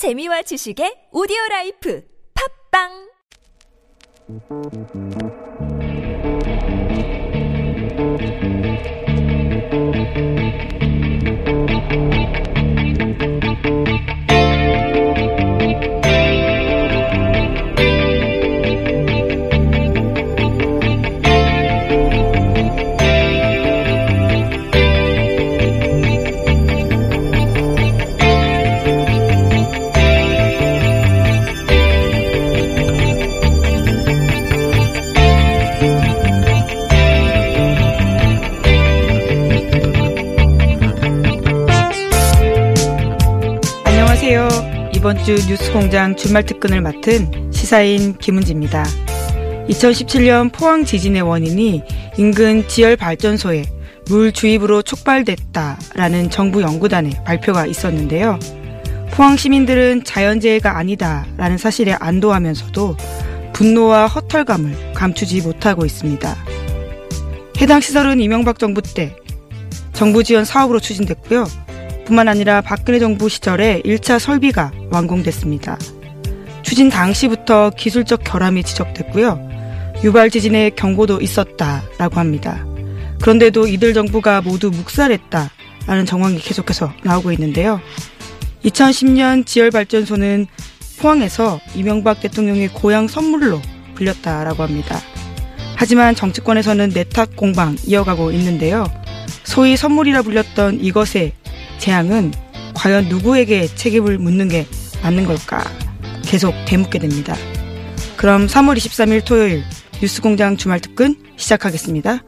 재미와 지식의 오디오 라이프 팝빵 이번 주 뉴스공장 주말 특근을 맡은 시사인 김은지입니다. 2017년 포항 지진의 원인이 인근 지열 발전소에 물 주입으로 촉발됐다라는 정부 연구단의 발표가 있었는데요. 포항 시민들은 자연재해가 아니다라는 사실에 안도하면서도 분노와 허탈감을 감추지 못하고 있습니다. 해당 시설은 이명박 정부 때 정부 지원 사업으로 추진됐고요. 뿐만 아니라 박근혜 정부 시절에 1차 설비가 완공됐습니다. 추진 당시부터 기술적 결함이 지적됐고요. 유발 지진의 경고도 있었다라고 합니다. 그런데도 이들 정부가 모두 묵살했다라는 정황이 계속해서 나오고 있는데요. 2010년 지열발전소는 포항에서 이명박 대통령의 고향 선물로 불렸다라고 합니다. 하지만 정치권에서는 내탁 공방 이어가고 있는데요. 소위 선물이라 불렸던 이것의 재앙은 과연 누구에게 책임을 묻는 게 맞는 걸까 계속 되묻게 됩니다. 그럼 3월 23일 토요일 뉴스공장 주말 특근 시작하겠습니다.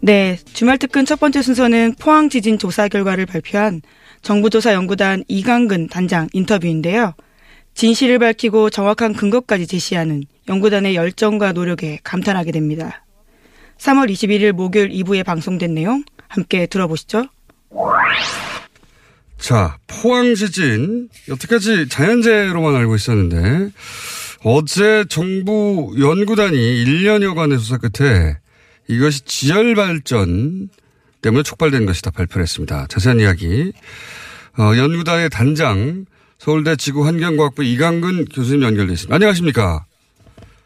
네, 주말 특근 첫 번째 순서는 포항 지진 조사 결과를 발표한 정부조사연구단 이강근 단장 인터뷰인데요. 진실을 밝히고 정확한 근거까지 제시하는 연구단의 열정과 노력에 감탄하게 됩니다. 3월 21일 목요일 2부에 방송된 내용 함께 들어보시죠. 자, 포항 지진 여태까지 자연재해로만 알고 있었는데 어제 정부 연구단이 1년여간의 수사 끝에 이것이 지열 발전 때문에 촉발된 것이다 발표를 했습니다. 자세한 이야기 어, 연구단의 단장 서울대 지구환경과학부 이강근 교수님 연결돼 있습니다. 안녕하십니까?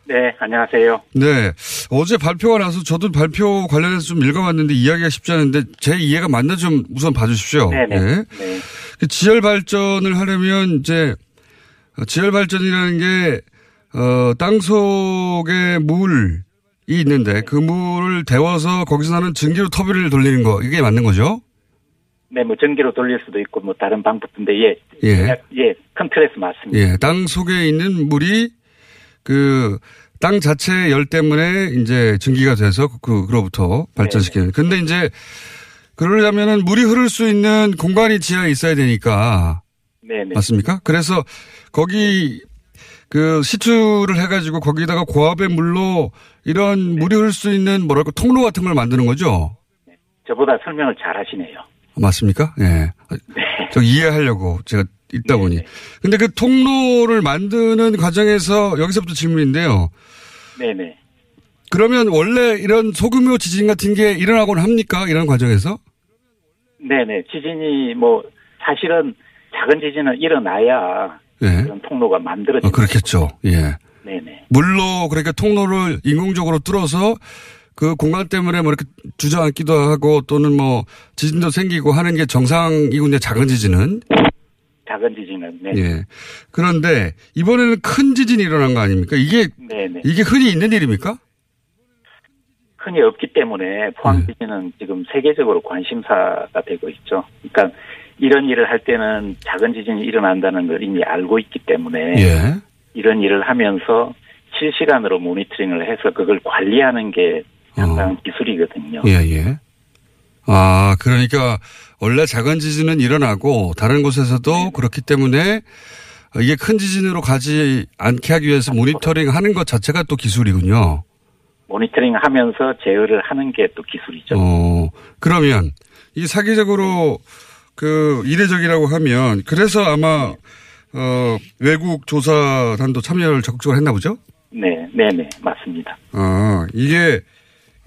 네, 안녕하세요. 네. 어제 발표가 나서 저도 발표 관련해서 좀 읽어봤는데 이야기가 쉽지 않은데 제 이해가 맞나 좀 우선 봐주십시오. 네네. 네. 네. 그 지열 발전을 하려면 이제 지열 발전이라는 게 어, 땅 속에 물이 있는데 그 물을 데워서 거기서 나는 증기로 터비를 돌리는 거 이게 맞는 거죠? 네, 뭐 전기로 돌릴 수도 있고 뭐 다른 방법인데 예, 예. 예, 큰 틀에서 맞습니다. 예, 땅 속에 있는 물이 그 땅 자체의 열 때문에 이제 증기가 돼서 그, 그로부터 발전시키는. 근데 이제 그러려면은 물이 흐를 수 있는 공간이 지하에 있어야 되니까. 네, 네. 맞습니까? 그래서 거기 그 시추를 해가지고 거기다가 고압의 물로 이런 물이 흐를 수 있는 뭐랄까 통로 같은 걸 만드는 거죠? 저보다 설명을 잘 하시네요. 맞습니까? 예. 네. 저 이해하려고 제가 있다 보니. 근데 그 통로를 만드는 과정에서 여기서부터 질문인데요. 네, 네. 그러면 원래 이런 소규모 지진 같은 게 일어나곤 합니까? 이런 과정에서? 네, 네. 지진이 뭐 사실은 작은 지진은 일어나야 예. 그런 통로가 만들어지죠. 어, 그렇겠죠. 예. 네, 네. 물로 그러니까 통로를 인공적으로 뚫어서 그 공간 때문에 뭐 이렇게 주저앉기도 하고 또는 뭐 지진도 생기고 하는 게 정상이군요. 작은 지진은. 작은 지진은 네. 예. 그런데 이번에는 큰 지진이 일어난 거 아닙니까? 이게 네, 네. 이게 흔히 있는 일입니까? 흔히 없기 때문에 포항 네. 지진은 지금 세계적으로 관심사가 되고 있죠. 그러니까 이런 일을 할 때는 작은 지진이 일어난다는 걸 이미 알고 있기 때문에 예. 이런 일을 하면서 실시간으로 모니터링을 해서 그걸 관리하는 게 상당 기술이거든요. 예, 예. 아, 그러니까 원래 작은 지진은 일어나고 다른 곳에서도 그렇기 때문에 이게 큰 지진으로 가지 않게 하기 위해서 모니터링 하는 것 자체가 또 기술이군요. 모니터링 하면서 제어를 하는 게 또 기술이죠. 어, 그러면 이 사기적으로 그 이례적이라고 하면 그래서 아마 어, 외국 조사단도 참여를 적극적으로 했나 보죠? 네, 네, 네, 맞습니다. 아, 이게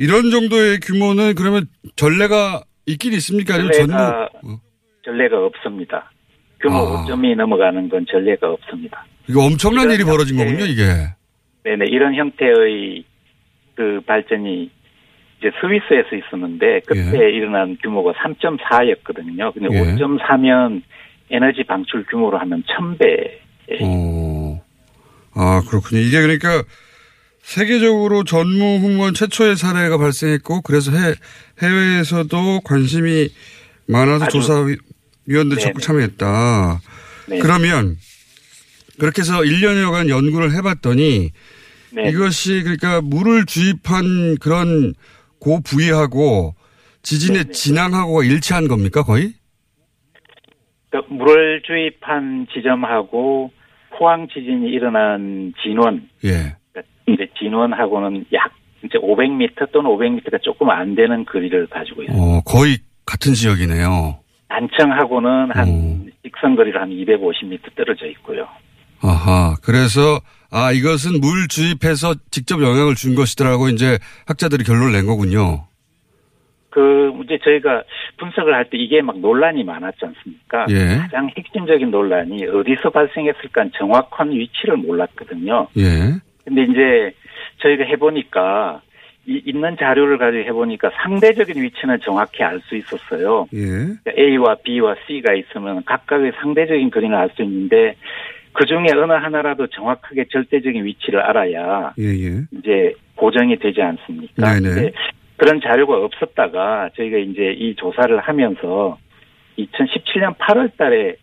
이런 정도의 규모는 그러면 전례가 있긴 있습니까? 아니면 전례가, 어. 전례가 없습니다. 규모 아. 5점이 넘어가는 건 전례가 없습니다. 이거 엄청난 일이 벌어진 거군요, 이게. 네네, 이런 형태의 그 발전이 이제 스위스에서 있었는데 그때 예. 일어난 규모가 3.4였거든요. 근데 예. 5.4면 에너지 방출 규모로 하면 1000배. 어. 아, 그렇군요. 이게 그러니까 세계적으로 전무후무한 최초의 사례가 발생했고 그래서 해, 해외에서도 관심이 많아서 조사위원들이 네네. 적극 참여했다. 네. 그러면 그렇게 해서 1년여간 연구를 해봤더니 네. 이것이 그러니까 물을 주입한 그런 고 부위하고 지진의 네네. 진앙하고가 일치한 겁니까 거의? 그러니까 물을 주입한 지점하고 포항 지진이 일어난 진원, 예. 이제 진원하고는 약 이제 500m 또는 500m가 조금 안 되는 거리를 가지고 있어요. 어, 거의 같은 지역이네요. 단청하고는 한 오. 직선 거리로 한 250m 떨어져 있고요. 아하. 그래서 아 이것은 물 주입해서 직접 영향을 준 것이더라고 이제 학자들이 결론을 낸 거군요. 그 이제 저희가 분석을 할 때 이게 막 논란이 많았지 않습니까? 예. 가장 핵심적인 논란이 어디서 발생했을까 정확한 위치를 몰랐거든요. 예. 근데 이제 저희가 해보니까 이 있는 자료를 가지고 해보니까 상대적인 위치는 정확히 알 수 있었어요. 예. 그러니까 A와 B와 C가 있으면 각각의 상대적인 그림을 알수 있는데 그 중에 어느 하나라도 정확하게 절대적인 위치를 알아야 예. 예. 이제 고정이 되지 않습니까? 네네. 그런 자료가 없었다가 저희가 이제 이 조사를 하면서 2017년 8월 달에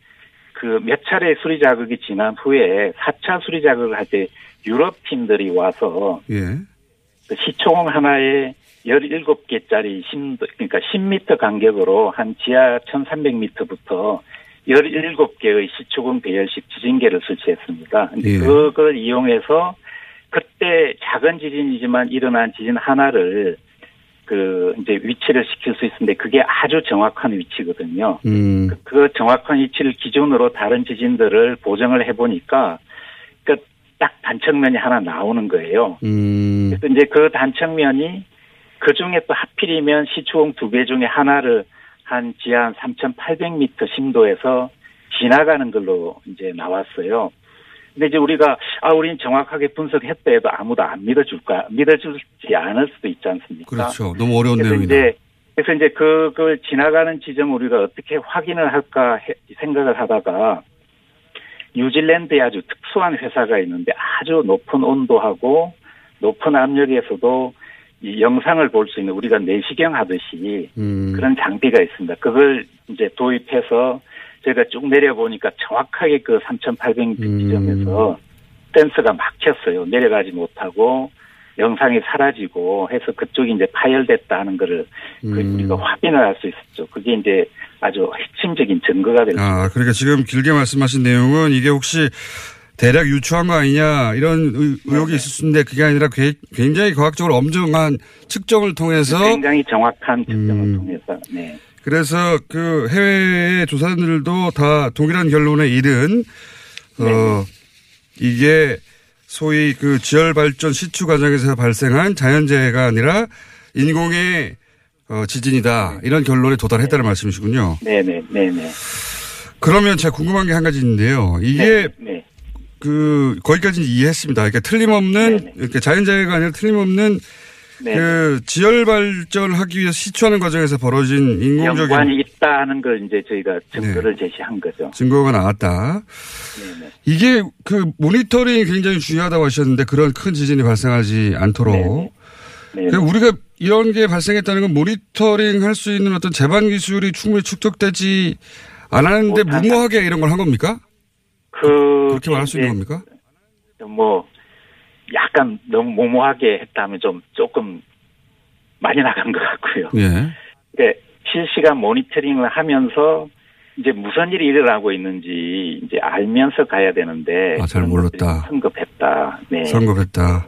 그 몇 차례 수리 자극이 지난 후에 4차 수리 자극을 할 때 유럽 팀들이 와서 예. 그 시총 하나에 17개짜리 심도, 그러니까 10m 간격으로 한 지하 1300m부터 17개의 시초금 배열식 지진계를 설치했습니다. 예. 그걸 이용해서 그때 작은 지진이지만 일어난 지진 하나를 그 이제 위치를 시킬 수 있는데 그게 아주 정확한 위치거든요. 음. 그 정확한 위치를 기준으로 다른 지진들을 보정을 해보니까 그딱 단층면이 하나 나오는 거예요. 음. 그래서 이제 그 단층면이 그 중에 또 하필이면 시추공 두 개 중에 하나를 한 지하 한 3,800m 심도에서 지나가는 걸로 이제 나왔어요. 근데 이제 우리가 아 우리는 정확하게 분석했다 해도 아무도 안 믿어줄까 믿어주지 않을 수도 있지 않습니까? 그렇죠. 너무 어려운 그래서 내용이다. 이제 그래서 이제 그걸 지나가는 지점 우리가 어떻게 확인을 할까 해- 생각을 하다가 뉴질랜드에 아주 특수한 회사가 있는데 아주 높은 온도하고 높은 압력에서도 이 영상을 볼 수 있는 우리가 내시경 하듯이 음. 그런 장비가 있습니다. 그걸 이제 도입해서 저희가 쭉 내려보니까 정확하게 그 3,800m 음. 지점에서 댄스가 막혔어요. 내려가지 못하고 영상이 사라지고 해서 그쪽이 이제 파열됐다 하는 거를 그 음. 우리가 확인을 할 수 있었죠. 그게 이제 아주 핵심적인 증거가 될 수. 아, 그러니까 지금 길게 말씀하신 내용은 이게 혹시 대략 유추한 거 아니냐 이런 의- 의혹이 있을 수 있는데 그게 아니라 게- 굉장히 과학적으로 엄정한 측정을 통해서 굉장히 정확한 측정을 음. 통해서 네. 그래서 그 해외의 조사들도 다 동일한 결론에 이른 어 이게 소위 그 지열 발전 시추 과정에서 발생한 자연재해가 아니라 인공의 어, 지진이다 이런 결론에 도달했다는 말씀이시군요. 네네 네네. 그러면 제가 궁금한 게 한 가지 있는데요. 이게 네. 네. 그 거기까지 이해했습니다. 그러니까 틀림없는 네네. 이렇게 자연재해가 아니라 틀림없는 네. 그 지열 발전하기 위해서 시추하는 과정에서 벌어진 인공적인 연관이 있다 하는 걸 이제 저희가 증거를 제시한 거죠. 증거가 나왔다. 네네. 이게 그 모니터링이 굉장히 중요하다고 하셨는데 그런 큰 지진이 발생하지 않도록. 네네. 네네. 그리고 우리가 이런 게 발생했다는 건 모니터링 할 수 있는 어떤 재반 기술이 충분히 축적되지 않았는데 못하다. 무모하게 이런 걸 한 겁니까? 그 그렇게 말할 수 있는 겁니까? 뭐 약간 너무 모모하게 했다면 좀 조금 많이 나간 것 같고요. 예. 네, 실시간 모니터링을 하면서 이제 무슨 일이 일어나고 있는지 이제 알면서 가야 되는데 아, 잘 몰랐다. 성급했다. 네. 성급했다.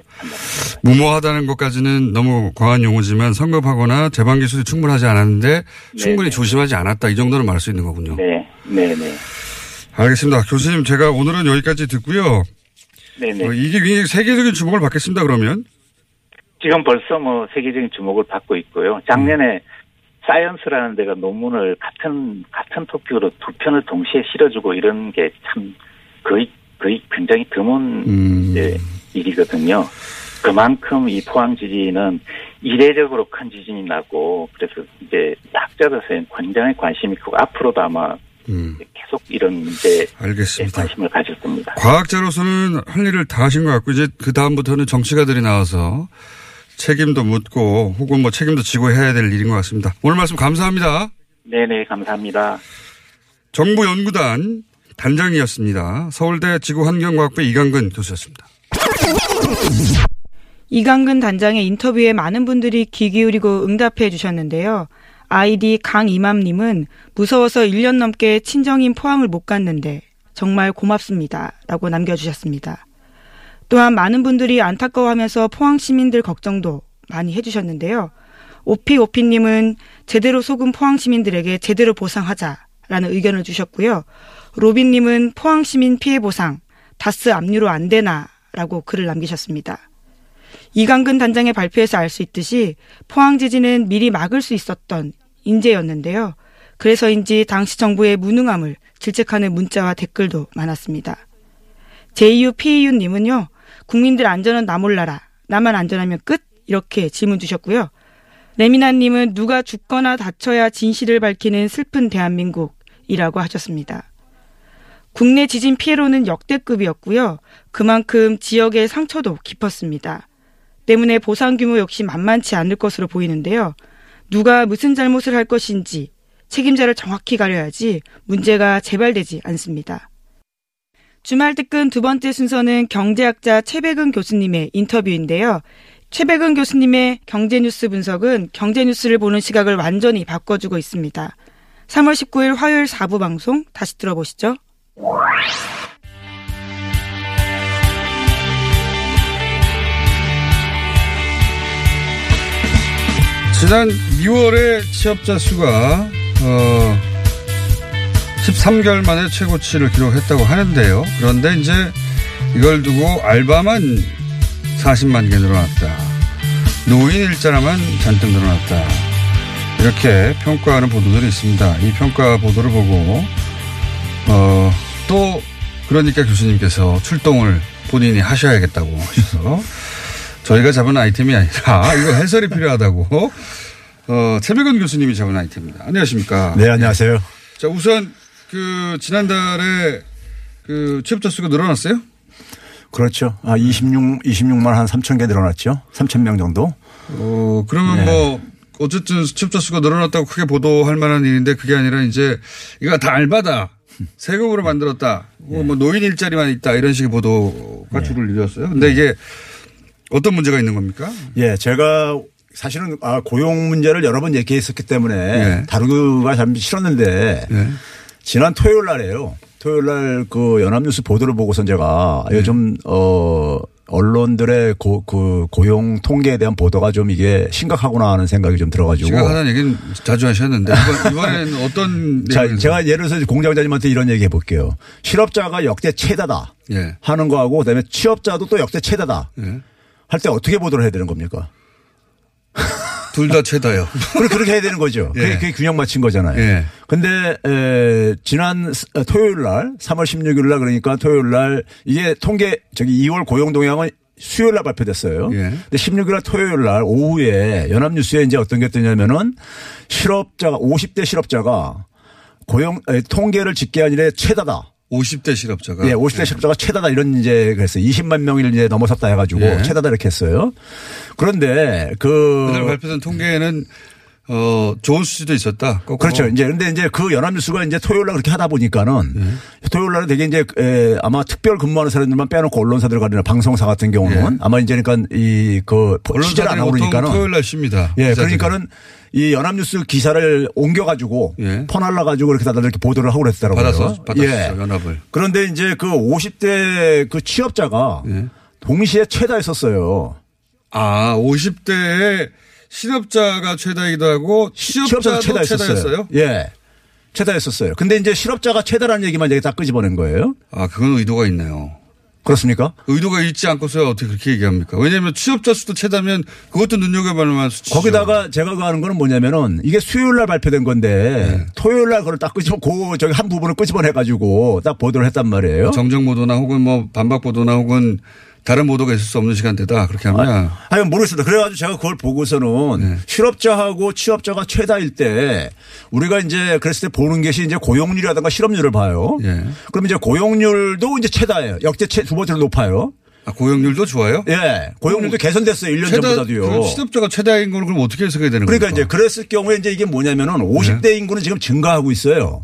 무모하다는 것까지는 너무 과한 용어지만 성급하거나 재반 기술이 충분하지 않았는데 충분히 네네. 조심하지 않았다. 이 정도는 말할 수 있는 거군요. 네, 네, 네, 알겠습니다. 교수님 제가 오늘은 여기까지 듣고요. 네네. 어, 이게 굉장히 세계적인 주목을 받겠습니다. 그러면 지금 벌써 뭐 세계적인 주목을 받고 있고요. 작년에 사이언스라는 데가 논문을 같은 같은 토픽으로 두 편을 동시에 실어주고 이런 게 참 거의 거의 굉장히 드문 음. 이제 일이거든요. 그만큼 이 포항 지진은 이례적으로 큰 지진이 나고 그래서 이제 학자로서는 굉장히 관심이 크고 앞으로도 아마 음, 계속 이런 문제에 알겠습니다. 관심을 가질 겁니다. 과학자로서는 할 일을 다 하신 것 같고 이제 그 다음부터는 정치가들이 나와서 책임도 묻고 혹은 뭐 책임도 지고 해야 될 일인 것 같습니다. 오늘 말씀 감사합니다. 네네 감사합니다. 정부연구단 단장이었습니다. 서울대 지구환경과학부 이강근 교수였습니다. 이강근 단장의 인터뷰에 많은 분들이 귀 기울이고 응답해 주셨는데요. 아이디 강이맘님은 무서워서 1년 넘게 친정인 포항을 못 갔는데 정말 고맙습니다. 라고 남겨주셨습니다. 또한 많은 분들이 안타까워하면서 포항 시민들 걱정도 많이 해주셨는데요. 오피오피님은 제대로 속은 포항 시민들에게 제대로 보상하자라는 의견을 주셨고요. 로빈님은 포항 시민 피해 보상 다스 압류로 안 되나 라고 글을 남기셨습니다. 이강근 단장의 발표에서 알 수 있듯이 포항 지진은 미리 막을 수 있었던 인재였는데요. 그래서인지 당시 정부의 무능함을 질책하는 문자와 댓글도 많았습니다. JUPU님은요, 국민들 안전은 나 몰라라. 나만 안전하면 끝? 이렇게 질문 주셨고요. 레미나님은 누가 죽거나 다쳐야 진실을 밝히는 슬픈 대한민국이라고 하셨습니다. 국내 지진 피해로는 역대급이었고요. 그만큼 지역의 상처도 깊었습니다. 때문에 보상 규모 역시 만만치 않을 것으로 보이는데요. 누가 무슨 잘못을 할 것인지 책임자를 정확히 가려야지 문제가 재발되지 않습니다. 주말 특근 두 번째 순서는 경제학자 최백은 교수님의 인터뷰인데요. 최백은 교수님의 경제뉴스 분석은 경제뉴스를 보는 시각을 완전히 바꿔주고 있습니다. 3월 19일 화요일 4부 방송 다시 들어보시죠. 지난 2월에 취업자 수가 어 13개월 만에 최고치를 기록했다고 하는데요. 그런데 이제 이걸 두고 알바만 40만 개 늘어났다. 노인 일자라만 잔뜩 늘어났다. 이렇게 평가하는 보도들이 있습니다. 이 평가 보도를 보고 어, 또 그러니까 교수님께서 출동을 본인이 하셔야겠다고 하셔서 저희가 잡은 아이템이 아니라 이거 해설이 필요하다고 어, 최백원 교수님이 잡은 아이템입니다. 안녕하십니까? 네, 안녕하세요. 자, 우선 그 지난달에 그 취업자 수가 늘어났어요? 그렇죠. 아, 26, 26만 한 3천 개 늘어났죠. 3천 명 정도. 어, 그러면 네. 뭐 어쨌든 취업자 수가 늘어났다고 크게 보도할 만한 일인데 그게 아니라 이제 이거 다 알바다. 세금으로 만들었다. 뭐, 뭐 노인 일자리만 있다. 이런 식의 보도가 줄을 이뤘어요. 근데 이게 어떤 문제가 있는 겁니까? 예, 제가 사실은 아, 고용 문제를 여러 번 얘기했었기 때문에 예. 다루기가 참 싫었는데 예. 지난 토요일 날에요. 토요일 날 그 연합뉴스 보도를 보고선 제가 네. 요즘 어 언론들의 고, 그 고용 통계에 대한 보도가 좀 이게 심각하구나 하는 생각이 좀 들어가지고 제가 하는 얘기는 자주 하셨는데 이번, 이번에는 어떤 자? 제가 예를 들어서 공장장님한테 이런 얘기 해볼게요. 실업자가 역대 최다다 예. 하는 거하고 그다음에 취업자도 또 역대 최다다 예. 할 때 어떻게 보도를 해야 되는 겁니까? 둘 다 최다요. 그렇게 해야 되는 거죠. 예. 그게, 그게 균형 맞춘 거잖아요. 예. 근데, 에, 지난 스- 어, 토요일 날, 3월 16일 날 그러니까 토요일 날 이게 통계, 저기 2월 고용 동향은 수요일 날 발표됐어요. 예. 근데 16일 날 토요일 날 오후에 연합뉴스에 이제 어떤 게 뜨냐면은 실업자가, 50대 실업자가 고용, 에, 통계를 집계한 일에 최다다. 50대 실업자가. 예, 50대 실업자가 최다다 이런 이제 그랬어요. 20만 명을 이제 넘어섰다 해가지고 예. 최다다 이렇게 했어요. 그런데 그. 발표된 통계에는 어, 좋은 수치도 있었다. 거꾸로. 그렇죠. 이제 근데 이제 그 연합뉴스가 이제 토요일 날 그렇게 하다 보니까는 예. 토요일 날은 되게 이제 에, 아마 특별 근무하는 사람들만 빼놓고 언론사들 가리나 방송사 같은 경우는 예. 아마 이제 그러니까 이그 취재를 안 하고 그러니까는 토요일 날 쉽니다. 예, 기자들이. 그러니까는 이 연합뉴스 기사를 옮겨가지고 예. 퍼날라 가지고 이렇게 다들 이렇게 보도를 하고 그랬더라고요. 받아서 받았죠 예. 연합을. 그런데 이제 그 50대 그 취업자가 예. 동시에 최다했었어요. 아 50대에 실업자가 최다이기도 하고 취업자도. 최다였어요. 예. 최다했었어요. 근데 이제 실업자가 최다라는 얘기만 이제 딱 끄집어낸 거예요. 아 그건 의도가 있네요. 그렇습니까? 의도가 있지 않고서 어떻게 그렇게 얘기합니까? 왜냐하면 취업자 수도 최다면 그것도 눈여겨볼 만한 수치죠. 거기다가 제가 가는 거는 뭐냐면은 이게 수요일 날 발표된 건데 토요일 날 그걸 딱 끄집어 고 저기 한 부분을 끄집어내 가지고 딱 보도를 했단 말이에요. 정정 보도나 혹은 뭐 반박 보도나 혹은 다른 보도가 있을 수 없는 시간대다 그렇게 하면 아 니 모르겠습니다. 그래가지고 제가 그걸 보고서는 네. 실업자하고 취업자가 최다일 때 우리가 이제 그랬을 때 보는 것이 이제 고용률이라든가 실업률을 봐요. 예. 그럼 이제 고용률도 이제 최다예요. 역대 최, 두 번째로 높아요. 아, 고용률도 좋아요? 예. 고용률도 개선됐어요. 1년 최다 전보다도요. 취업자가 최다인 걸 그럼 어떻게 해석해야 되는 그러니까 겁니까? 이제 그랬을 경우에 이제 이게 뭐냐면은 50대 인구는 지금 증가하고 있어요.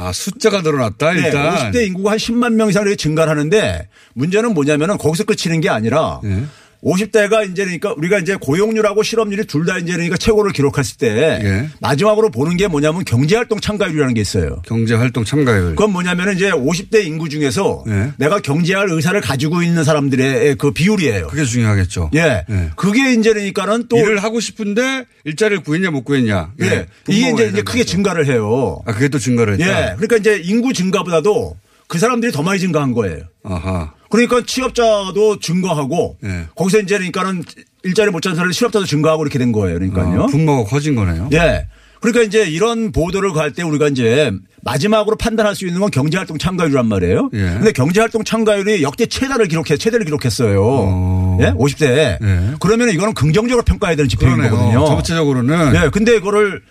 아 숫자가 늘어났다 네, 일단. 50대 인구가 한 10만 명 이상 이렇게 증가를 하는데 문제는 뭐냐면은 거기서 끝이는 게 아니라 예. 50대가 이제 그러니까 우리가 이제 고용률하고 실업률이 둘 다 이제 그러니까 최고를 기록했을 때 예. 마지막으로 보는 게 뭐냐면 경제활동 참가율이라는 게 있어요. 경제활동 참가율. 그건 뭐냐면은 이제 50대 인구 중에서 예. 내가 경제할 의사를 가지고 있는 사람들의 그 비율이에요. 그게 중요하겠죠. 예. 예. 그게 이제 그러니까는 또 일을 하고 싶은데 일자리를 구했냐 못 구했냐. 예. 예. 이게 이제, 이제 크게. 증가를 해요. 아 그게 또 증가를 했다. 예. 그러니까 이제 인구 증가보다도 그 사람들이 더 많이 증가한 거예요. 아하. 그러니까 취업자도 증가하고 예. 거기서 이제 그러니까는 일자리 못 찾는 사람이 실업자도 증가하고 이렇게 된 거예요. 그러니까요. 아, 분모가 커진 거네요. 예. 그러니까 이제 이런 보도를 갈 때 우리가 이제 마지막으로 판단할 수 있는 건 경제활동 참가율이란 말이에요. 예. 근데 경제활동 참가율이 역대 최다를 기록해 최대를 기록했어요. 어. 예? 50대. 예. 그러면 이거는 긍정적으로 평가해야 되는 지표인. 거거든요. 전체적으로는 예. 근데 이거를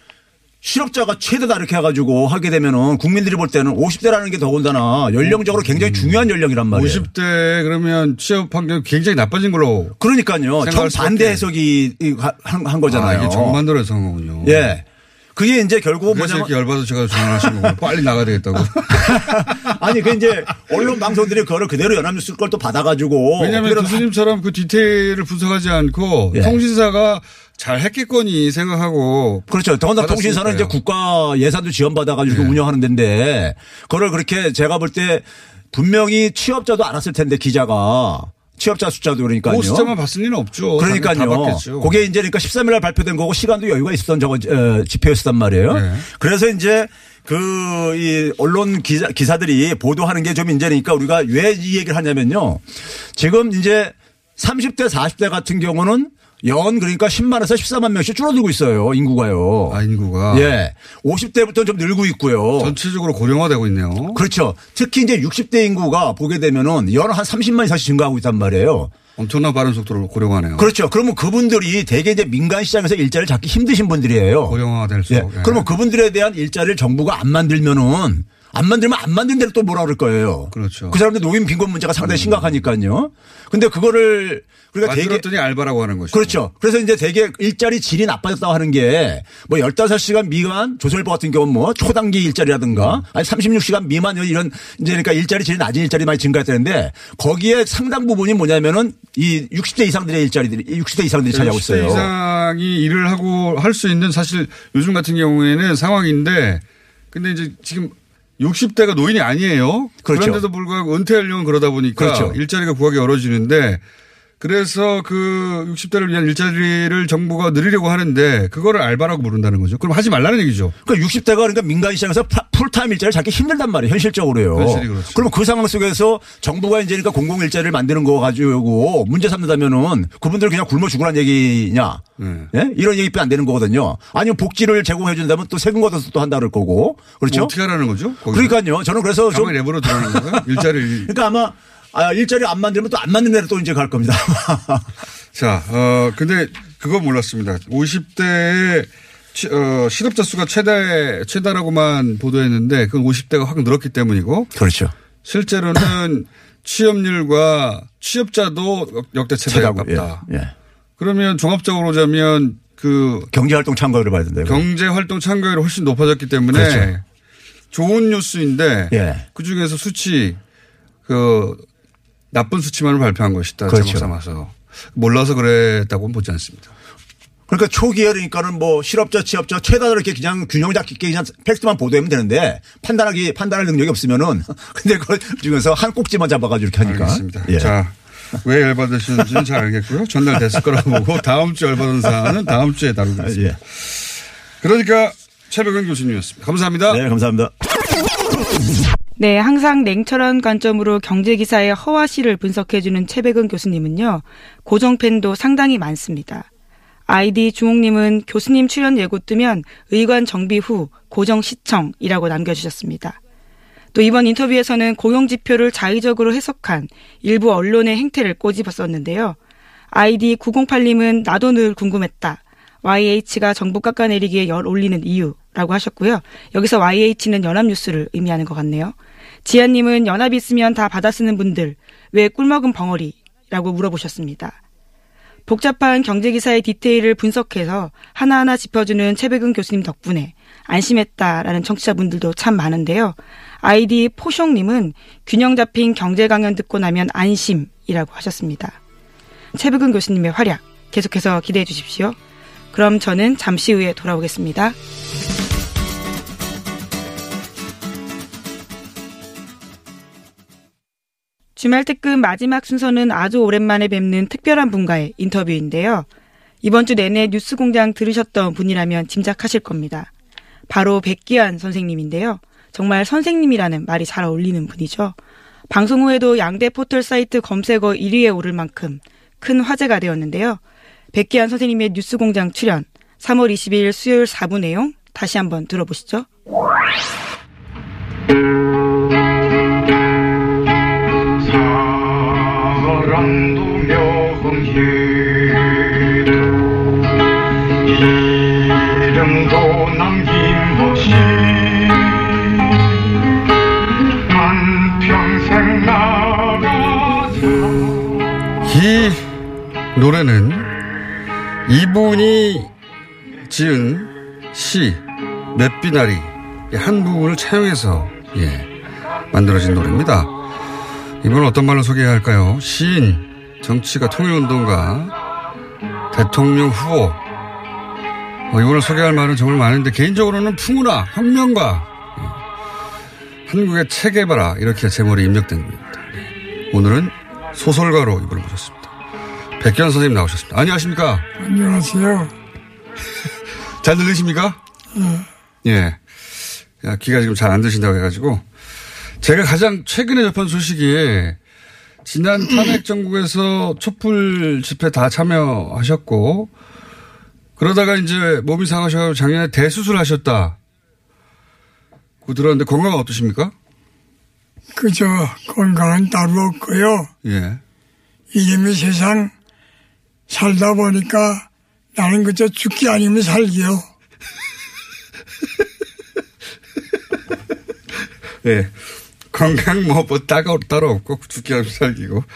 실업자가 최대다 이렇게 해가지고 하게 되면은 국민들이 볼 때는 50대라는 게 더군다나 연령적으로 굉장히 중요한 연령이란 말이에요. 50대 그러면 취업 환경이 굉장히 나빠진 걸로. 그러니까요. 정반대. 해석이 이- 한, 한 거잖아요. 아, 이게 정반대로 해서 한 거군요. 예. 그게 이제 그래서 뭐냐면 이렇게 열받아서 제가 전화하신 거고 빨리 나가야 되겠다고. 아니 그 이제 언론 방송들이 그거를 그대로 연합뉴스 걸 또 받아가지고 왜냐하면 교수님처럼 그 디테일을 분석하지 않고 예. 통신사가 잘 했겠거니 생각하고 그렇죠. 더군다나. 통신사는 이제 국가 예산도 지원받아가지고 네. 운영하는 데인데 그걸 그렇게 제가 볼 때 분명히 취업자도 알았을 텐데 기자가 취업자 숫자도 그러니까요. 그 숫자만 봤을 리는 없죠. 다 그러니까요. 그게 이제 그러니까 13일 날 발표된 거고 시간도 여유가 있었던 저거 어, 지표였단 말이에요. 네. 그래서 이제 그 이 언론 기자 기사들이 보도하는 게 좀 이제 그러니까 우리가 왜 이 얘기를 하냐면요. 지금 이제 30대 40대 같은 경우는 연 그러니까 10만에서 14만 명씩 줄어들고 있어요. 인구가요. 아, 인구가 예. 50대부터 좀 늘고 있고요. 전체적으로 고령화되고 있네요. 그렇죠. 특히 이제 60대 인구가 보게 되면은 연한 30만 이상씩 증가하고 있단 말이에요. 엄청난 빠른 속도로 고령화네요. 그렇죠. 그러면 그분들이 대개 이제 민간 시장에서 일자리를 잡기 힘드신 분들이에요. 고령화될수록. 예. 그러면 그분들에 대한 일자리를 정부가 안 만들면은 안 만들면 안 만든 대로 또 뭐라 그럴 거예요. 그렇죠. 그 사람들 노인 빈곤 문제가 상당히 심각하니까요. 근데 그거를 우리가 되게 만들었더니 알바라고 하는 것이죠. 그렇죠. 그래서 이제 되게 일자리 질이 나빠졌다고 하는 게 뭐 15시간 미만 조선일보 같은 경우는 뭐 초단기 일자리라든가 아니 36시간 미만 이런 이제 그러니까 일자리 질이 낮은 일자리 많이 증가했다는데 거기에 상당 부분이 뭐냐면은 이 60대 이상들의 일자리들이 60대 이상들이 차지하고 60대 있어요. 이상이 일을 하고 할 수 있는 사실 요즘 같은 경우에는 상황인데 근데 이제 지금 60대가 노인이 아니에요. 그렇죠. 그런데도 불구하고 은퇴하려면 그러다 보니까 그렇죠. 일자리가 구하기 어려워지는데 그래서 그 60대를 위한 일자리를 정부가 늘리려고 하는데 그거를 알바라고 부른다는 거죠. 그럼 하지 말라는 얘기죠. 그러니까 60대가 그러니까 민간 시장에서 파- 풀타임 일자리를 잡기 힘들단 말이에요. 현실적으로요. 그렇죠. 그러면 그 상황 속에서 정부가 이제 그러니까 공공 일자리를 만드는 거 가지고 문제 삼는다면은 그분들 그냥 굶어 죽으란 얘기냐. 네. 예? 이런 얘기뿐이 안 되는 거거든요. 아니면 복지를 제공해 준다면 또 세금 걷어서 또 한다 그럴 거고. 그렇죠? 뭐 어떻게 하라는 거죠? 거기서? 그러니까요. 저는 그래서 좀 내버려 두라는 건가요? 일자리를. 그러니까 아마 아, 일자리 안 만들면 또 안 만든 데로 또 이제 갈 겁니다. 자, 어, 근데 그거 몰랐습니다. 50대의 어, 실업자 수가 최대, 최다라고만 보도했는데 그건 50대가 확 늘었기 때문이고 그렇죠. 실제로는 취업률과 취업자도 역- 역대 최대에 최다고. 가깝다. 예. 예. 그러면 종합적으로 보자면 그 경제활동 참가율을 봐야 된다. 경제활동 참가율이 훨씬 높아졌기 때문에 그렇죠. 좋은 뉴스인데 예. 그 중에서 수치 그 나쁜 수치만을 발표한 것이다. 그렇죠. 삼아서 몰라서 그랬다고는 보지 않습니다. 그러니까 초기에 그러니까는 뭐 실업자 취업자 최다 이렇게 그냥 균형 잡게 그냥 팩트만 보도하면 되는데 판단하기 판단할 능력이 없으면은 근데 그 중에서 한 꼭지만 잡아가지고 이렇게 하니까. 알겠습니다. 예. 자, 왜 열받으시는지는 잘 알겠고요. 전달됐을 거라고 보고 다음 주 열받은 사안은 다음 주에 다루겠습니다. 예. 그러니까 최백은 교수님이었습니다. 감사합니다. 네, 감사합니다. 네, 항상 냉철한 관점으로 경제기사의 허와시를 분석해주는 최백은 교수님은요, 고정팬도 상당히 많습니다. 아이디 주홍님은 교수님 출연 예고 뜨면 의관 정비 후 고정 시청이라고 남겨주셨습니다. 또 이번 인터뷰에서는 고용 지표를 자의적으로 해석한 일부 언론의 행태를 꼬집었었는데요. 아이디 908님은 나도 늘 궁금했다. YH가 정부 깎아내리기에 열 올리는 이유라고 하셨고요. 여기서 YH는 연합뉴스를 의미하는 것 같네요. 지아님은 연합 있으면 다 받아 쓰는 분들 왜 꿀먹은 벙어리라고 물어보셨습니다. 복잡한 경제기사의 디테일을 분석해서 하나하나 짚어주는 최백은 교수님 덕분에 안심했다라는 청취자분들도 참 많은데요. 아이디 포숑님은 균형 잡힌 경제 강연 듣고 나면 안심이라고 하셨습니다. 최백은 교수님의 활약 계속해서 기대해 주십시오. 그럼 저는 잠시 후에 돌아오겠습니다. 주말 특급 마지막 순서는 아주 오랜만에 뵙는 특별한 분과의 인터뷰인데요. 이번 주 내내 뉴스 공장 들으셨던 분이라면 짐작하실 겁니다. 바로 백기환 선생님인데요. 정말 선생님이라는 말이 잘 어울리는 분이죠. 방송 후에도 양대 포털 사이트 검색어 1위에 오를 만큼 큰 화제가 되었는데요. 백기환 선생님의 뉴스 공장 출연 3월 22일 수요일 4부 내용 다시 한번 들어보시죠. 명예도 이름도 남김없이 한평생 나가자 이 노래는 이분이 지은 시 맷비나리 한 부분을 차용해서 예, 만들어진 노래입니다. 이번은 어떤 말로 소개해야 할까요? 시인, 정치가 통일운동가, 대통령 후보. 어, 이번을 소개할 말은 정말 많은데 개인적으로는 풍우나 혁명가, 예, 한국의 체계바라 이렇게 제목이 입력된 겁니다. 네. 오늘은 소설가로 이분을 모셨습니다. 백현 선생님 나오셨습니다. 안녕하십니까? 안녕하세요. 잘 들리십니까? 예. 야, 귀가 지금 잘 안 드신다고 해가지고. 제가 가장 최근에 접한 소식이 지난 탄핵 정국에서 촛불 집회 다 참여하셨고 그러다가 이제 몸이 상하셔가지고 작년에 대수술 하셨다. 그 들었는데 건강 어떠십니까? 그저 건강은 따로 없고요. 예. 이놈의 세상 살다 보니까 나는 그저 죽기 아니면 살기요. 예. 건강 뭐, 뭐 따로, 따로 없고 죽기 하면 살기고.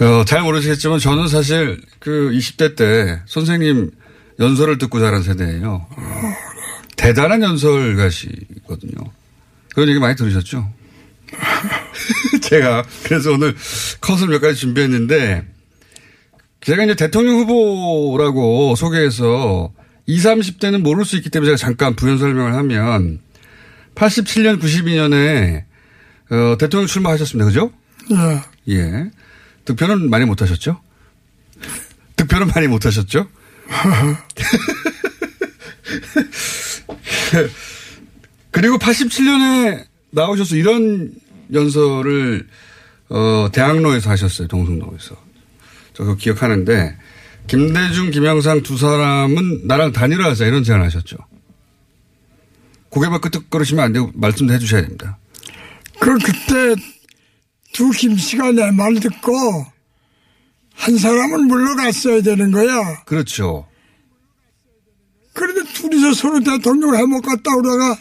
어, 잘 모르시겠지만 저는 사실 그 20대 때 선생님 연설을 듣고 자란 세대예요. 대단한 연설가시거든요. 그런 얘기 많이 들으셨죠? 제가 그래서 오늘 컷을 몇 가지 준비했는데 제가 이제 대통령 후보라고 소개해서 20, 30대는 모를 수 있기 때문에 제가 잠깐 부연 설명을 하면 87년, 92년에 어, 대통령 출마하셨습니다. 그죠? 예. 예. 득표는 많이 못 하셨죠? 득표는 많이 못 하셨죠? 그리고 87년에 나오셔서 이런 연설을 어, 대학로에서 하셨어요. 동성로에서. 저 그거 기억하는데 김대중, 김영상 두 사람은 나랑 단일화하자 이런 제안을 하셨죠. 고개만 끄덕거리시면 안 되고 말씀도 해 주셔야 됩니다. 그 그때 두 김씨가 내말 듣고 한 사람은 물러갔어야 되는 거야. 그렇죠. 그런데 둘이서 서로 대통령을 해먹 갔다 오다가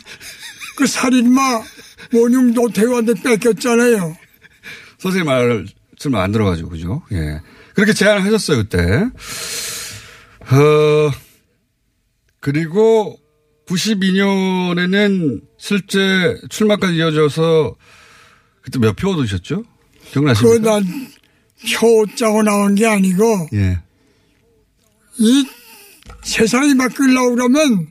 그 살인마 원흉 노태우한테 뺏겼잖아요. 선생님 말을 설마 안 들어가지고, 그죠? 예. 그렇게 제안을 하셨어요, 그때. 어, 그리고 92년에는 실제 출마까지 이어져서 그때 몇 표 얻으셨죠? 기억나십니까? 그난표 짜고 나온 게 아니고 예. 이 세상이 바뀌려고 그러면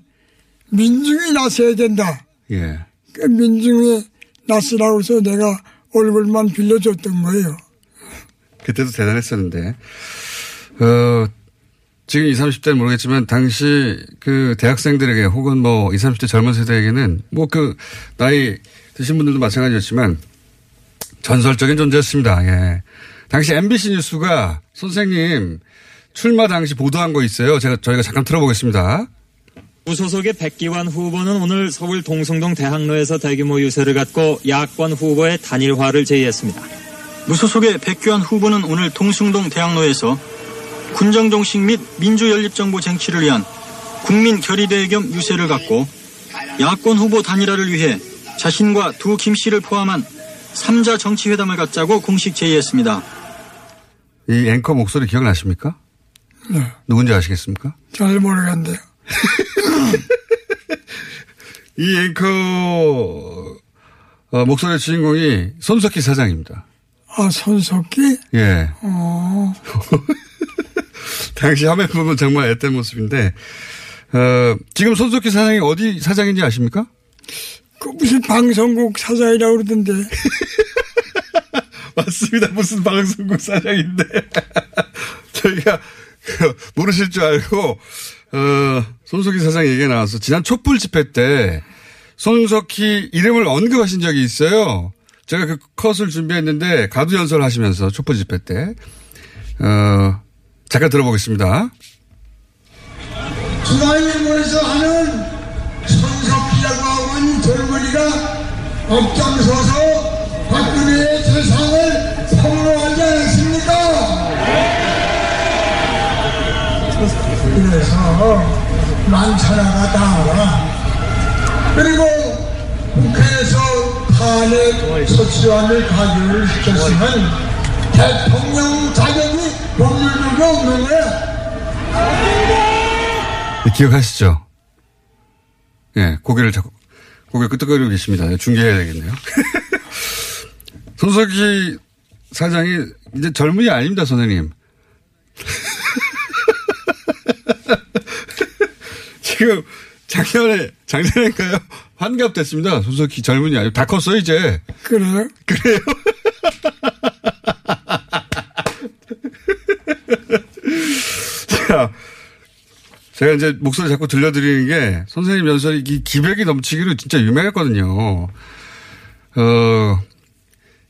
민중이 나서야 된다. 예. 그 민중이 나서라고 해서 내가 얼굴만 빌려줬던 거예요. 그때도 대단했었는데, 어, 지금 20, 30대는 모르겠지만 당시 그 대학생들에게 혹은 뭐 20, 30대 젊은 세대에게는 뭐 그 나이 드신 분들도 마찬가지였지만 전설적인 존재였습니다. 예. 당시 MBC 뉴스가 선생님 출마 당시 보도한 거 있어요. 제가 저희가 잠깐 들어보겠습니다. 무소속의 백기환 후보는 오늘 서울 동성동 대학로에서 대규모 유세를 갖고 야권 후보의 단일화를 제의했습니다. 무소속의 백규환 후보는 오늘 동숭동 대학로에서 군정정식 및 민주연립정부 쟁취를 위한 국민 결의대회 겸 유세를 갖고 야권 후보 단일화를 위해 자신과 두 김 씨를 포함한 3자 정치회담을 갖자고 공식 제의했습니다. 이 앵커 목소리 기억나십니까? 네. 누군지 아시겠습니까? 잘 모르겠는데요. 이 앵커 어, 목소리의 주인공이 손석희 사장입니다. 아, 손석기? 예. 어, 당시 화면 보면 정말 앳된 모습인데 어, 지금 손석희 사장이 어디 사장인지 아십니까? 그 무슨 방송국 사장이라고 그러던데. 맞습니다. 무슨 방송국 사장인데 저희가 그 모르실 줄 알고 어, 손석희 사장 얘기가 나와서 지난 촛불 집회 때 손석희 이름을 언급하신 적이 있어요. 제가 그 컷을 준비했는데 가두 연설 하시면서 촛불 집회 때 어, 잠깐 들어보겠습니다. 중앙일보에서 하는 손석희라고 하는 젊은이가 앞장서서 박근혜의 세상을 폭로하지 않았습니까? 그래서 만천하가 다 알아. 그리고 국회에서 탄핵 소추안을 가결을 시켰으면 대통령 자격이 법률적이 없는 거야. 네, 기억하시죠? 예, 고개를 자꾸, 고개 끄덕거리고 계십니다. 예, 중계해야 되겠네요. 손석희 사장이 이제 젊은이 아닙니다, 선생님. 지금 작년에, 작년인가요? 환갑됐습니다. 손석희 젊은이 아니고 다 컸어요, 이제. 그래요? 그래요? 자, 제가 이제 목소리 자꾸 들려드리는 게 선생님 연설이 이 기백이 넘치기로 진짜 유명했거든요. 어,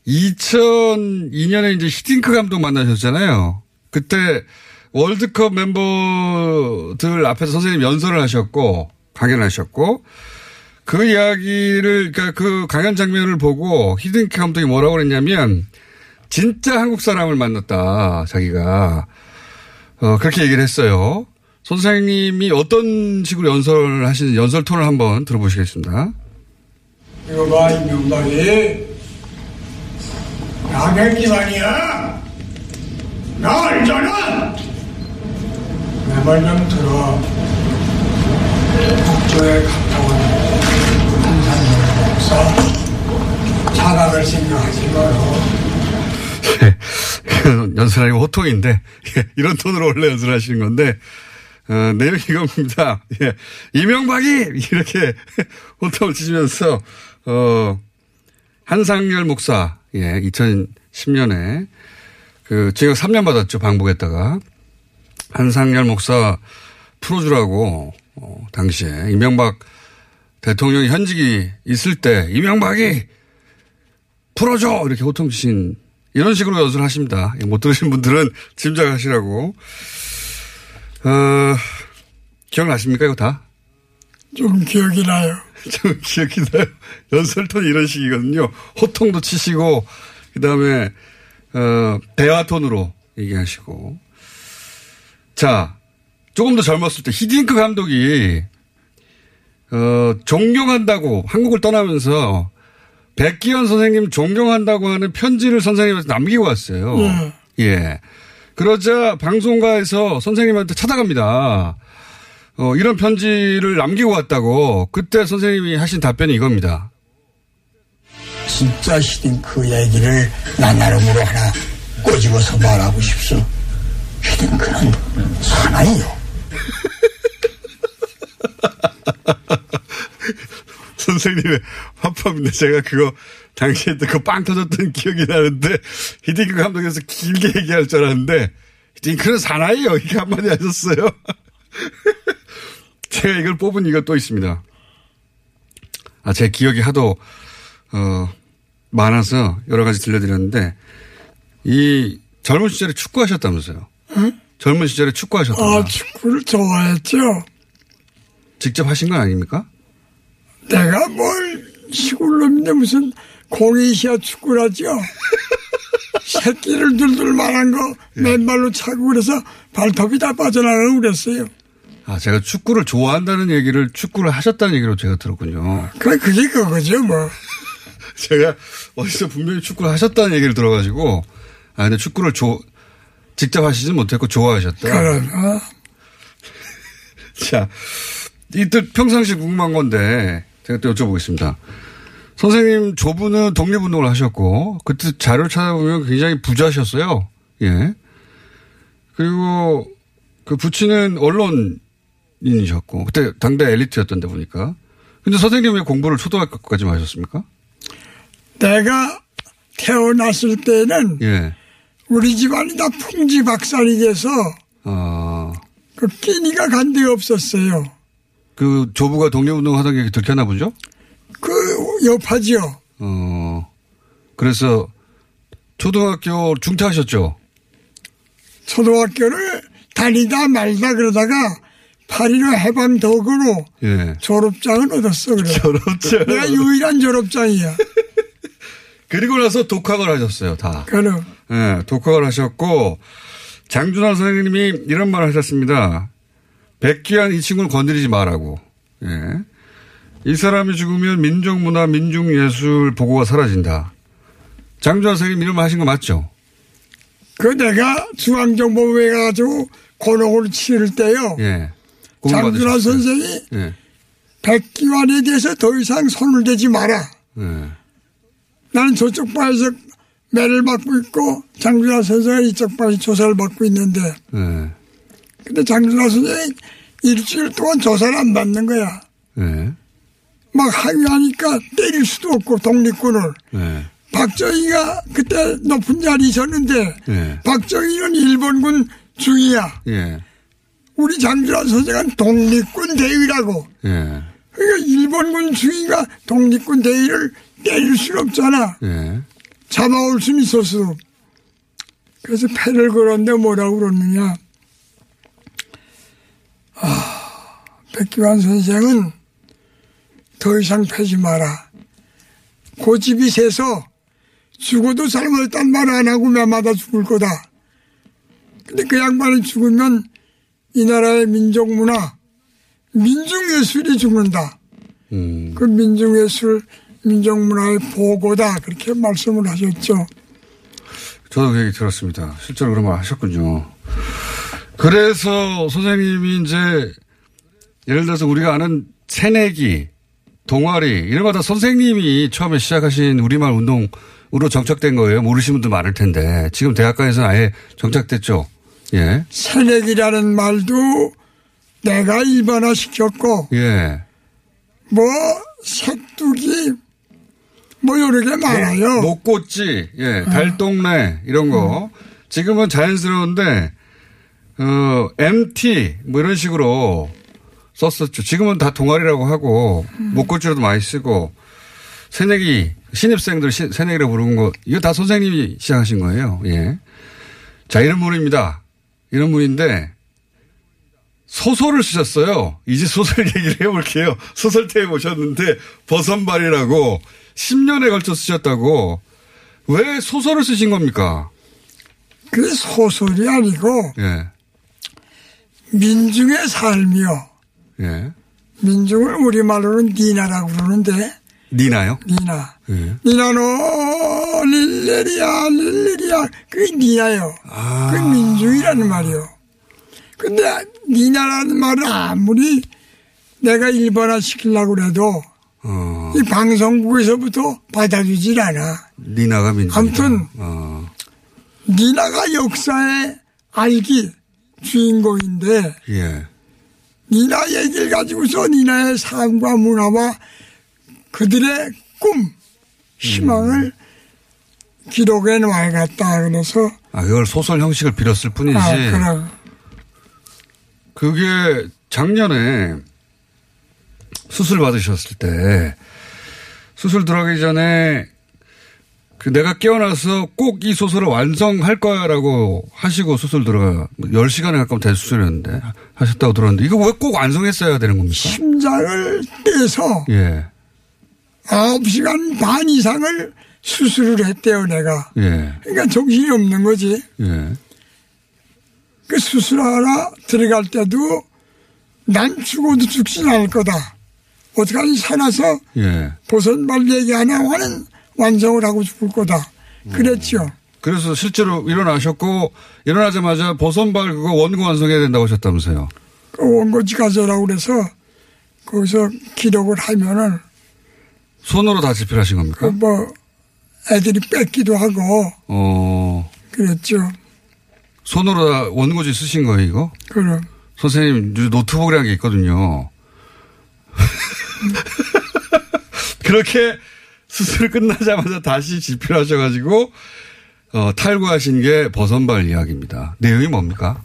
2002년에 이제 히딩크 감독 만나셨잖아요. 그때 월드컵 멤버들 앞에서 선생님 연설을 하셨고, 강연하셨고, 그 이야기를, 그러니까 그 강연 장면을 보고 히딩크 감독이 뭐라고 그랬냐면, 진짜 한국 사람을 만났다, 자기가. 어, 그렇게 얘기를 했어요. 선생님이 어떤 식으로 연설을 하시는 연설 톤을 한번 들어보시겠습니다. 이거 봐, 이명박이. 나백 기만이야. 나 알잖아. 내말좀 들어. 국조에 가까운 한산의 목사. 자각을 생각하지 마 라. 연설하기 호통인데, 예, 이런 톤으로 원래 연설하시는 건데, 어, 내용이 이겁니다. 예, 이명박이! 이렇게 호통을 치시면서, 어, 한상열 목사, 예, 2010년에 그 징역 3년 받았죠. 방북했다가. 한상열 목사 풀어주라고, 어, 당시에 이명박 대통령이 현직이 있을 때 이명박이 풀어줘! 이렇게 호통 치신 이런 식으로 연설을 하십니다. 예, 못 들으신 분들은 짐작하시라고. 어, 기억나십니까, 이거 다? 좀 기억이 나요. 좀 기억이 나요. 연설 톤이 이런 식이거든요. 호통도 치시고, 그 다음에, 어, 대화 톤으로 얘기하시고. 자, 조금 더 젊었을 때 히딩크 감독이, 어, 존경한다고 한국을 떠나면서 백기현 선생님 존경한다고 하는 편지를 선생님한테 남기고 왔어요. 예. 예. 그러자 방송가에서 선생님한테 찾아갑니다. 어, 이런 편지를 남기고 왔다고 그때 선생님이 하신 답변이 이겁니다. 진짜 히딩크 얘기를 나 나름으로 하나 꼬집어서 말하고 싶소. 히딩크는 사나이요. 선생님의 화법인데 제가 그거 당시에 듣고 빵 터졌던 기억이 나는데 히딩크 감독에서 길게 얘기할 줄 알았는데 링크는 사나이요. 이렇게 한마디 하셨어요. 제가 이걸 뽑은 이유가 또 있습니다. 아, 제 기억이 하도, 어, 많아서 여러 가지 들려드렸는데, 이 젊은 시절에 축구하셨다면서요? 응? 젊은 시절에 축구하셨다면서요? 아, 축구를 좋아했죠. 직접 하신 건 아닙니까? 내가 뭘 시골놈인데 무슨 공이시야 축구라죠. 새끼를 둘둘 말한 거 예. 맨발로 차고 그래서 발톱이 다 빠져나가고 그랬어요. 아, 제가 축구를 좋아한다는 얘기를 축구를 하셨다는 얘기로 제가 들었군요. 그래, 그게 그거죠, 뭐. 제가 어디서 분명히 축구를 하셨다는 얘기를 들어가지고, 아, 근데 축구를 조, 직접 하시진 못했고 좋아하셨다. 어. 자, 이들 평상시 궁금한 건데, 제가 또 여쭤보겠습니다. 선생님 조부는 독립운동을 하셨고, 그때 자료를 찾아보면 굉장히 부자셨어요. 예. 그리고 그 부친은 언론인이셨고, 그때 당대 엘리트였던데 보니까. 근데 선생님 왜 공부를 초등학교까지 하셨습니까? 내가 태어났을 때는 예. 우리 집안이 다 풍지 박살이 돼서 아, 그 끼니가 간 데 없었어요. 그 조부가 독립운동 하던 게 들켰나 보죠? 그 여파지요. 어, 그래서 초등학교 중퇴하셨죠? 초등학교를 다니다 말다 그러다가 8.15 해방 덕으로 예. 졸업장을 얻었어. 그래. 졸업장. 내가 유일한 졸업장이야. 그리고 나서 독학을 하셨어요, 다. 그럼. 예, 독학을 하셨고, 장준하 선생님이 이런 말을 하셨습니다. 백기한 이 친구를 건드리지 말라고. 예. 이 사람이 죽으면 민족문화, 민중예술 보고가 사라진다. 장준하 선생님 말 하신 거 맞죠? 그 내가 중앙정보부에 가가지고 고록을 치를 때요. 예. 장준하. 선생이 예. 백기환에 대해서 더 이상 손을 대지 마라. 예. 나는 저쪽 바에서 매를 받고 있고 장준하 선생은 이쪽 바에 조사를 받고 있는데 예. 근데 장준하 선생이 일주일 동안 조사를 안 받는 거야. 예. 막 항의하니까 때릴 수도 없고 독립군을. 예. 박정희가 그때 높은 자리에 있었는데 예. 박정희는 일본군 중이야. 예. 우리 장준하 선생은 독립군 대위라고. 예. 그러니까 일본군 중위가 독립군 대위를 때릴 수는 없잖아. 예. 잡아올 수는 있었어. 그래서 패를 걸었는데 뭐라고 그러느냐. 아, 백기환 선생은 더 이상 패지 마라. 고집이 세서 죽어도 잘못했단 말안 하고 매마다 죽을 거다. 근데 그 양반이 죽으면 이 나라의 민족 문화, 민중예술이 죽는다. 음. 그 민중예술, 민족문화의 보고다. 그렇게 말씀을 하셨죠. 저도 그 얘기 들었습니다. 실제로 그런 말 하셨군요. 그래서 선생님이 이제 예를 들어서 우리가 아는 새내기, 동아리 이런 거 다 선생님이 처음에 시작하신 우리말 운동으로 정착된 거예요. 모르시는 분도 많을 텐데 지금 대학가에서는 아예 정착됐죠. 예. 새내기라는 말도 내가 일반화 시켰고, 예. 뭐, 색두기, 뭐, 여러 개 많아요. 목꽃지, 예, 달동네 이런 거 지금은 자연스러운데 어 MT 뭐 이런 식으로 썼었죠. 지금은 다 동아리라고 하고 목꽃지로도 많이 쓰고 새내기 신입생들 시- 새내기라고 부르는 거 이거 다 선생님이 시작하신 거예요. 예. 자 이런 분입니다. 이런 분인데 소설을 쓰셨어요. 이제 소설 얘기를 해볼게요. 소설태에 오셨는데 버선발이라고 10년에 걸쳐 쓰셨다고 왜 소설을 쓰신 겁니까? 그게 소설이 아니고, 예, 민중의 삶이요. 예. 민중을 우리말로는 니나라고 그러는데, 니나요? 니나. 예. 니나노, 릴레리야, 릴레리야. 그게 니나요. 아. 그 민중이라는 말이요. 근데 니나라는 말을 아무리 내가 일반화 시키려고 해도 어, 이 방송국에서부터 받아주질 않아. 니나가 민중. 아무튼 어, 니나가 역사의 알기 주인공인데 예. 니나 얘기를 가지고서 니나의 삶과 문화와 그들의 꿈, 희망을 기록해 놔야겠다. 그래서 아, 그걸 소설 형식을 빌었을 뿐이지. 아, 그럼. 그게 작년에 수술 받으셨을 때 수술 들어가기 전에 그 내가 깨어나서 꼭 이 소설을 완성할 거야라고 하시고 수술 들어가 10시간에 가까운 대수술이었는데 하셨다고 들었는데 이거 왜 꼭 완성했어야 되는 겁니까? 심장을 떼서 예. 9시간 반 이상을 수술을 했대요, 내가. 예. 그러니까 정신이 없는 거지. 예. 그 수술하러 들어갈 때도 난 죽어도 죽진 않을 거다. 어떡하니 살아서 예. 보선발 얘기 하나 하는 완성을 하고 죽을 거다. 그랬죠. 그래서 실제로 일어나셨고 일어나자마자 보선발 그거 원고 완성해야 된다고 하셨다면서요. 그 원고지 가져라고 그래서 거기서 기록을 하면은 손으로 다 집필하신 겁니까? 그 뭐 애들이 뺏기도 하고 어. 그랬죠. 손으로 다 원고지 쓰신 거예요, 이거? 그럼 선생님 노트북이라는 게 있거든요. 그렇게 수술 끝나자마자 다시 집필 하셔가지고 어, 탈고하신 게 버선발 이야기입니다. 내용이 뭡니까?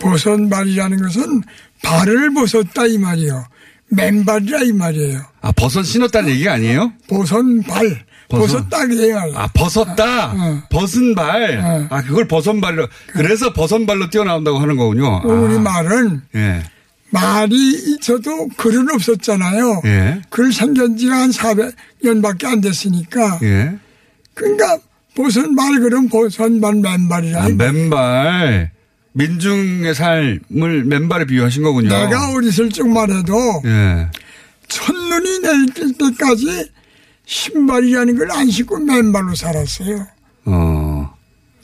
보선발이라는 것은 발을 벗었다 이 말이요. 맨발이라 이 말이에요. 아 버선 신었다는 얘기가 아니에요? 보선발 벗어- 벗었다 그래요. 아 벗었다. 어. 벗은 발. 아 그걸 버선발로. 그래서 버선발로 뛰어나온다고 하는 거군요. 우리 아, 말은 예. 말이 있어도 글은 없었잖아요. 예. 글 생긴 지가 한 400년밖에 안 됐으니까. 예. 그러니까 보선발 그럼 보선발 맨발이라. 아, 맨발. 민중의 삶을 맨발에 비유하신 거군요. 내가 어렸을 적만 해도 예. 첫눈이 내릴 때까지 신발이라는 걸 안 신고 맨발로 살았어요. 어.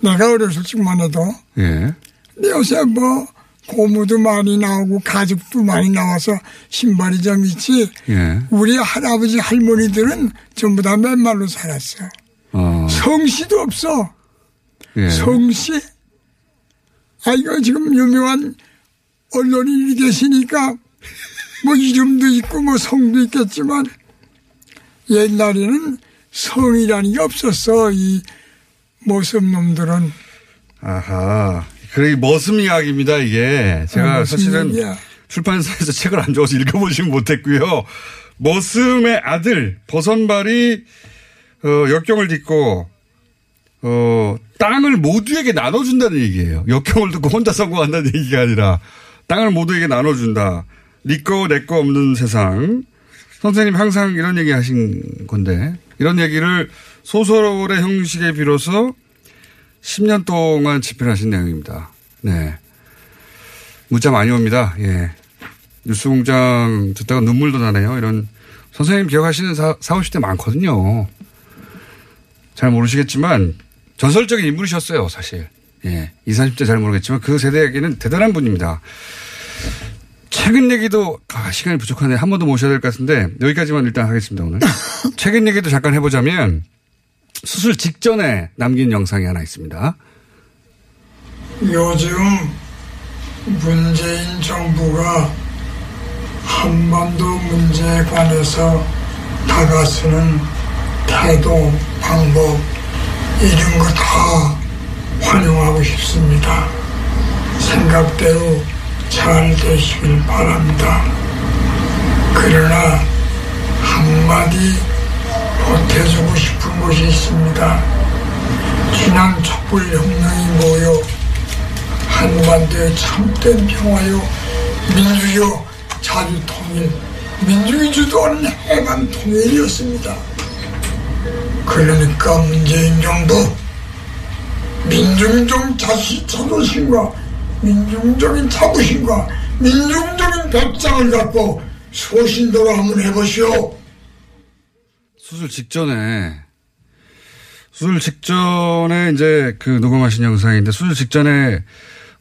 내가 어렸을 적만 해도. 예. 근데 요새 뭐 고무도 많이 나오고 가죽도 많이 나와서 신발이 좀 있지. 예. 우리 할아버지 할머니들은 전부 다 맨발로 살았어. 어. 성씨도 없어. 예. 성씨. 아 이거 지금 유명한 언론인이 계시니까 뭐 이름도 있고 뭐 성도 있겠지만 옛날에는 성이라는 게 없었어 이 모습 놈들은. 아하. 그래, 이 머슴 이야기입니다, 이게. 제가 아, 사실은. 출판사에서 책을 안 줘서 읽어보진 못했고요. 머슴의 아들, 버선발이, 어, 역경을 딛고, 어, 땅을 모두에게 나눠준다는 얘기예요. 역경을 듣고 혼자 성공한다는 얘기가 아니라, 땅을 모두에게 나눠준다. 니 거, 내 거 없는 세상. 선생님 항상 이런 얘기 하신 건데, 이런 얘기를 소설의 형식에 비로소 10년 동안 집필하신 내용입니다. 네. 문자 많이 옵니다. 예. 뉴스 공장 듣다가 눈물도 나네요. 이런 선생님 기억하시는 사, 40, 50대 많거든요. 잘 모르시겠지만 전설적인 인물이셨어요, 사실. 예. 20, 30대 잘 모르겠지만 그 세대에게는 대단한 분입니다. 최근 얘기도 아, 시간이 부족하네. 한 번 더 모셔야 될 것 같은데 여기까지만 일단 하겠습니다, 오늘. 최근 얘기도 잠깐 해보자면 수술 직전에 남긴 영상이 하나 있습니다. 요즘 문재인 정부가 한반도 문제에 관해서 다가서는 태도, 방법 이런 거 다 환영하고 싶습니다. 생각대로 잘 되시길 바랍니다. 그러나 한마디 보태주고 싶은 것이 있습니다. 지난 촛불혁명이 모여 한반도의 참된 평화요 민주요 자주통일 민중이 주도하는 해방 통일이었습니다. 그러니까 문재인 정부 민중적 자시 자존심과 민중적인 자부심과 민중적인 백장을 갖고 소신대로 한번 해보시오. 수술 직전에 수술 직전에 이제 그 녹음하신 영상인데 수술 직전에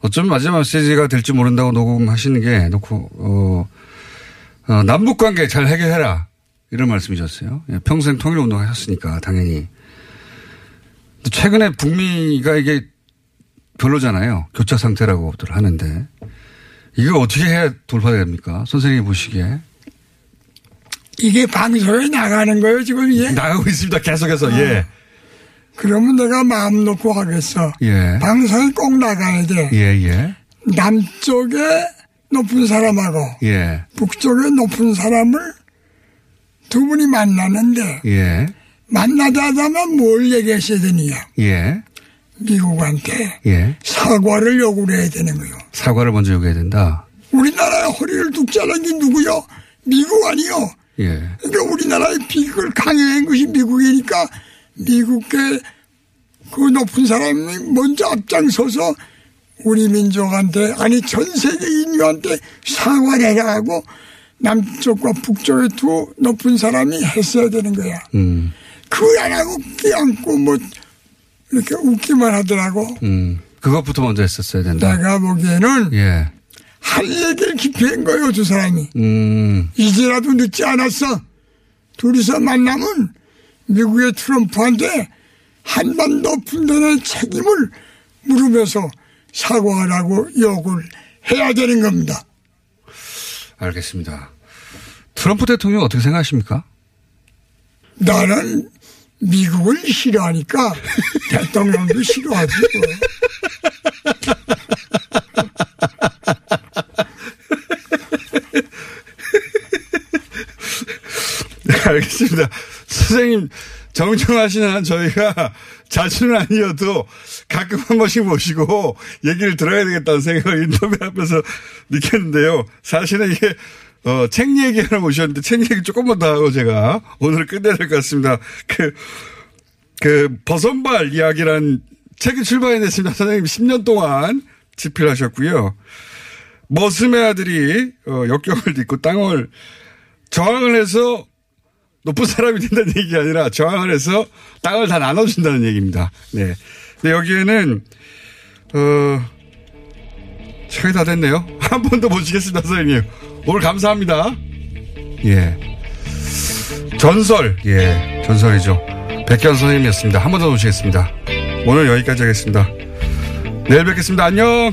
어쩌면 마지막 메시지가 될지 모른다고 녹음하시는 게 놓고 어, 어, 남북 관계 잘 해결해라 이런 말씀이셨어요. 예, 평생 통일 운동 하셨으니까 당연히. 근데 최근에 북미가 이게 별로잖아요. 교차 상태라고들 하는데 이거 어떻게 해야 돌파됩니까? 선생님이 보시기에 이게 방송에 나가는 거예요 지금 이게? 나가고 있습니다. 계속해서 예. 그러면 내가 마음 놓고 하겠어. 예. 방송에 꼭 나가야 돼. 예, 예. 남쪽에 높은 사람하고 예. 북쪽에 높은 사람을 두 분이 만나는데 예. 만나다 하면 뭘 얘기하셔야 되느냐. 예. 미국한테 예. 사과를 요구를 해야 되는 거요. 사과를 먼저 요구해야 된다. 우리나라의 허리를 뚝 자른 게 누구요? 미국 아니요. 예. 그러니까 우리나라의 비극을 강요한 것이 미국이니까 미국의 그 높은 사람이 먼저 앞장서서 우리 민족한테 아니 전 세계 인류한테 사과를 해야 하고 남쪽과 북쪽의 두 높은 사람이 했어야 되는 거야. 음. 그걸 안 하고 끼안고 뭐 이렇게 웃기만 하더라고. 음. 그것부터 먼저 했었어야 된다. 내가 보기에는 예. 할 얘기를 기피한 거예요, 두 사람이. 음. 이제라도 늦지 않았어. 둘이서 만나면 미국의 트럼프한테 한반도 분단의 책임을 물으면서 사과하라고 요구를 해야 되는 겁니다. 알겠습니다. 트럼프 대통령 어떻게 생각하십니까? 나는 미국을 싫어하니까 대통령도 싫어하지. 뭐. 네, 알겠습니다. 선생님, 정정하시는 한 저희가 자주는 아니어도 가끔 한 번씩 모시고 얘기를 들어야 되겠다는 생각을 인터뷰하면서 느꼈는데요. 사실은 이게 어, 책 얘기하러 모셨는데 책 얘기 조금만 더 하고 제가 오늘 끝내야 될 것 같습니다. 그, 그, 버선발 이야기란 책이 출판이 됐습니다. 선생님 10년 동안 집필하셨고요. 머슴의 아들이 어, 역경을 딛고 땅을 저항을 해서 높은 사람이 된다는 얘기가 아니라 저항을 해서 땅을 다 나눠준다는 얘기입니다. 네. 근데 여기에는, 어, 책이 다 됐네요. 한 번 더 모시겠습니다, 선생님. 오늘 감사합니다. 예. 전설, 예, 전설이죠. 백현 선생님이었습니다. 한 번 더 모시겠습니다. 오늘 여기까지 하겠습니다. 내일 뵙겠습니다. 안녕!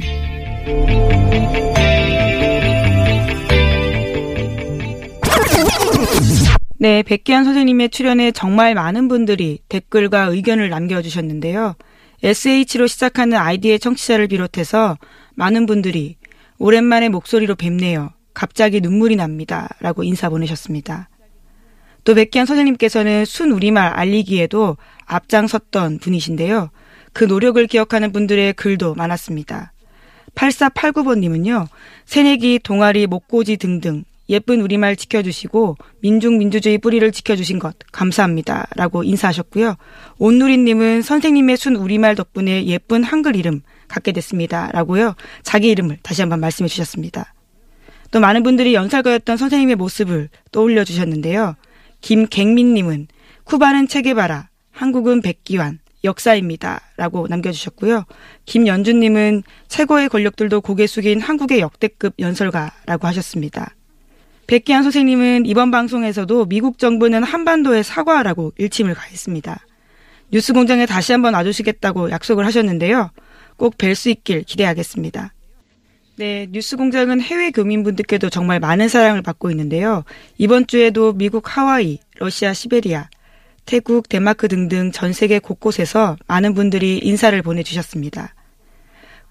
네, 백기환 선생님의 출연에 정말 많은 분들이 댓글과 의견을 남겨주셨는데요. SH로 시작하는 아이디의 청취자를 비롯해서 많은 분들이 오랜만에 목소리로 뵙네요. 갑자기 눈물이 납니다. 라고 인사 보내셨습니다. 또 백기환 선생님께서는 순 우리말 알리기에도 앞장섰던 분이신데요. 그 노력을 기억하는 분들의 글도 많았습니다. 8489번님은요, 새내기, 동아리, 목고지 등등 예쁜 우리말 지켜주시고 민중 민주주의 뿌리를 지켜주신 것 감사합니다. 라고 인사하셨고요. 온누리님은 선생님의 순 우리말 덕분에 예쁜 한글 이름 갖게 됐습니다. 라고요. 자기 이름을 다시 한번 말씀해 주셨습니다. 또 많은 분들이 연설가였던 선생님의 모습을 떠올려 주셨는데요. 김갱민님은 쿠바는 체게바라, 한국은 백기환, 역사입니다. 라고 남겨주셨고요. 김연주님은 최고의 권력들도 고개 숙인 한국의 역대급 연설가라고 하셨습니다. 백기환 선생님은 이번 방송에서도 미국 정부는 한반도에 사과하라고 일침을 가했습니다. 뉴스 공장에 다시 한번 와주시겠다고 약속을 하셨는데요. 꼭 뵐 수 있길 기대하겠습니다. 네, 뉴스 공장은 해외 교민분들께도 정말 많은 사랑을 받고 있는데요. 이번 주에도 미국 하와이, 러시아 시베리아, 태국, 덴마크 등등 전 세계 곳곳에서 많은 분들이 인사를 보내주셨습니다.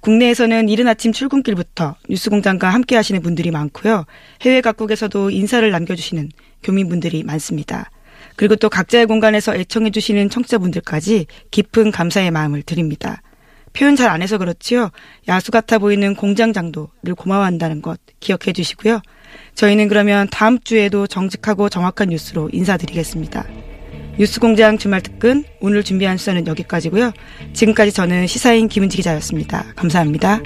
국내에서는 이른 아침 출근길부터 뉴스공장과 함께 하시는 분들이 많고요. 해외 각국에서도 인사를 남겨주시는 교민분들이 많습니다. 그리고 또 각자의 공간에서 애청해주시는 청취자분들까지 깊은 감사의 마음을 드립니다. 표현 잘 안 해서 그렇지요. 야수 같아 보이는 공장장도 늘 고마워한다는 것 기억해 주시고요. 저희는 그러면 다음 주에도 정직하고 정확한 뉴스로 인사드리겠습니다. 뉴스공장 주말 특근 오늘 준비한 수사는 여기까지고요. 지금까지 저는 시사인 김은지 기자였습니다. 감사합니다.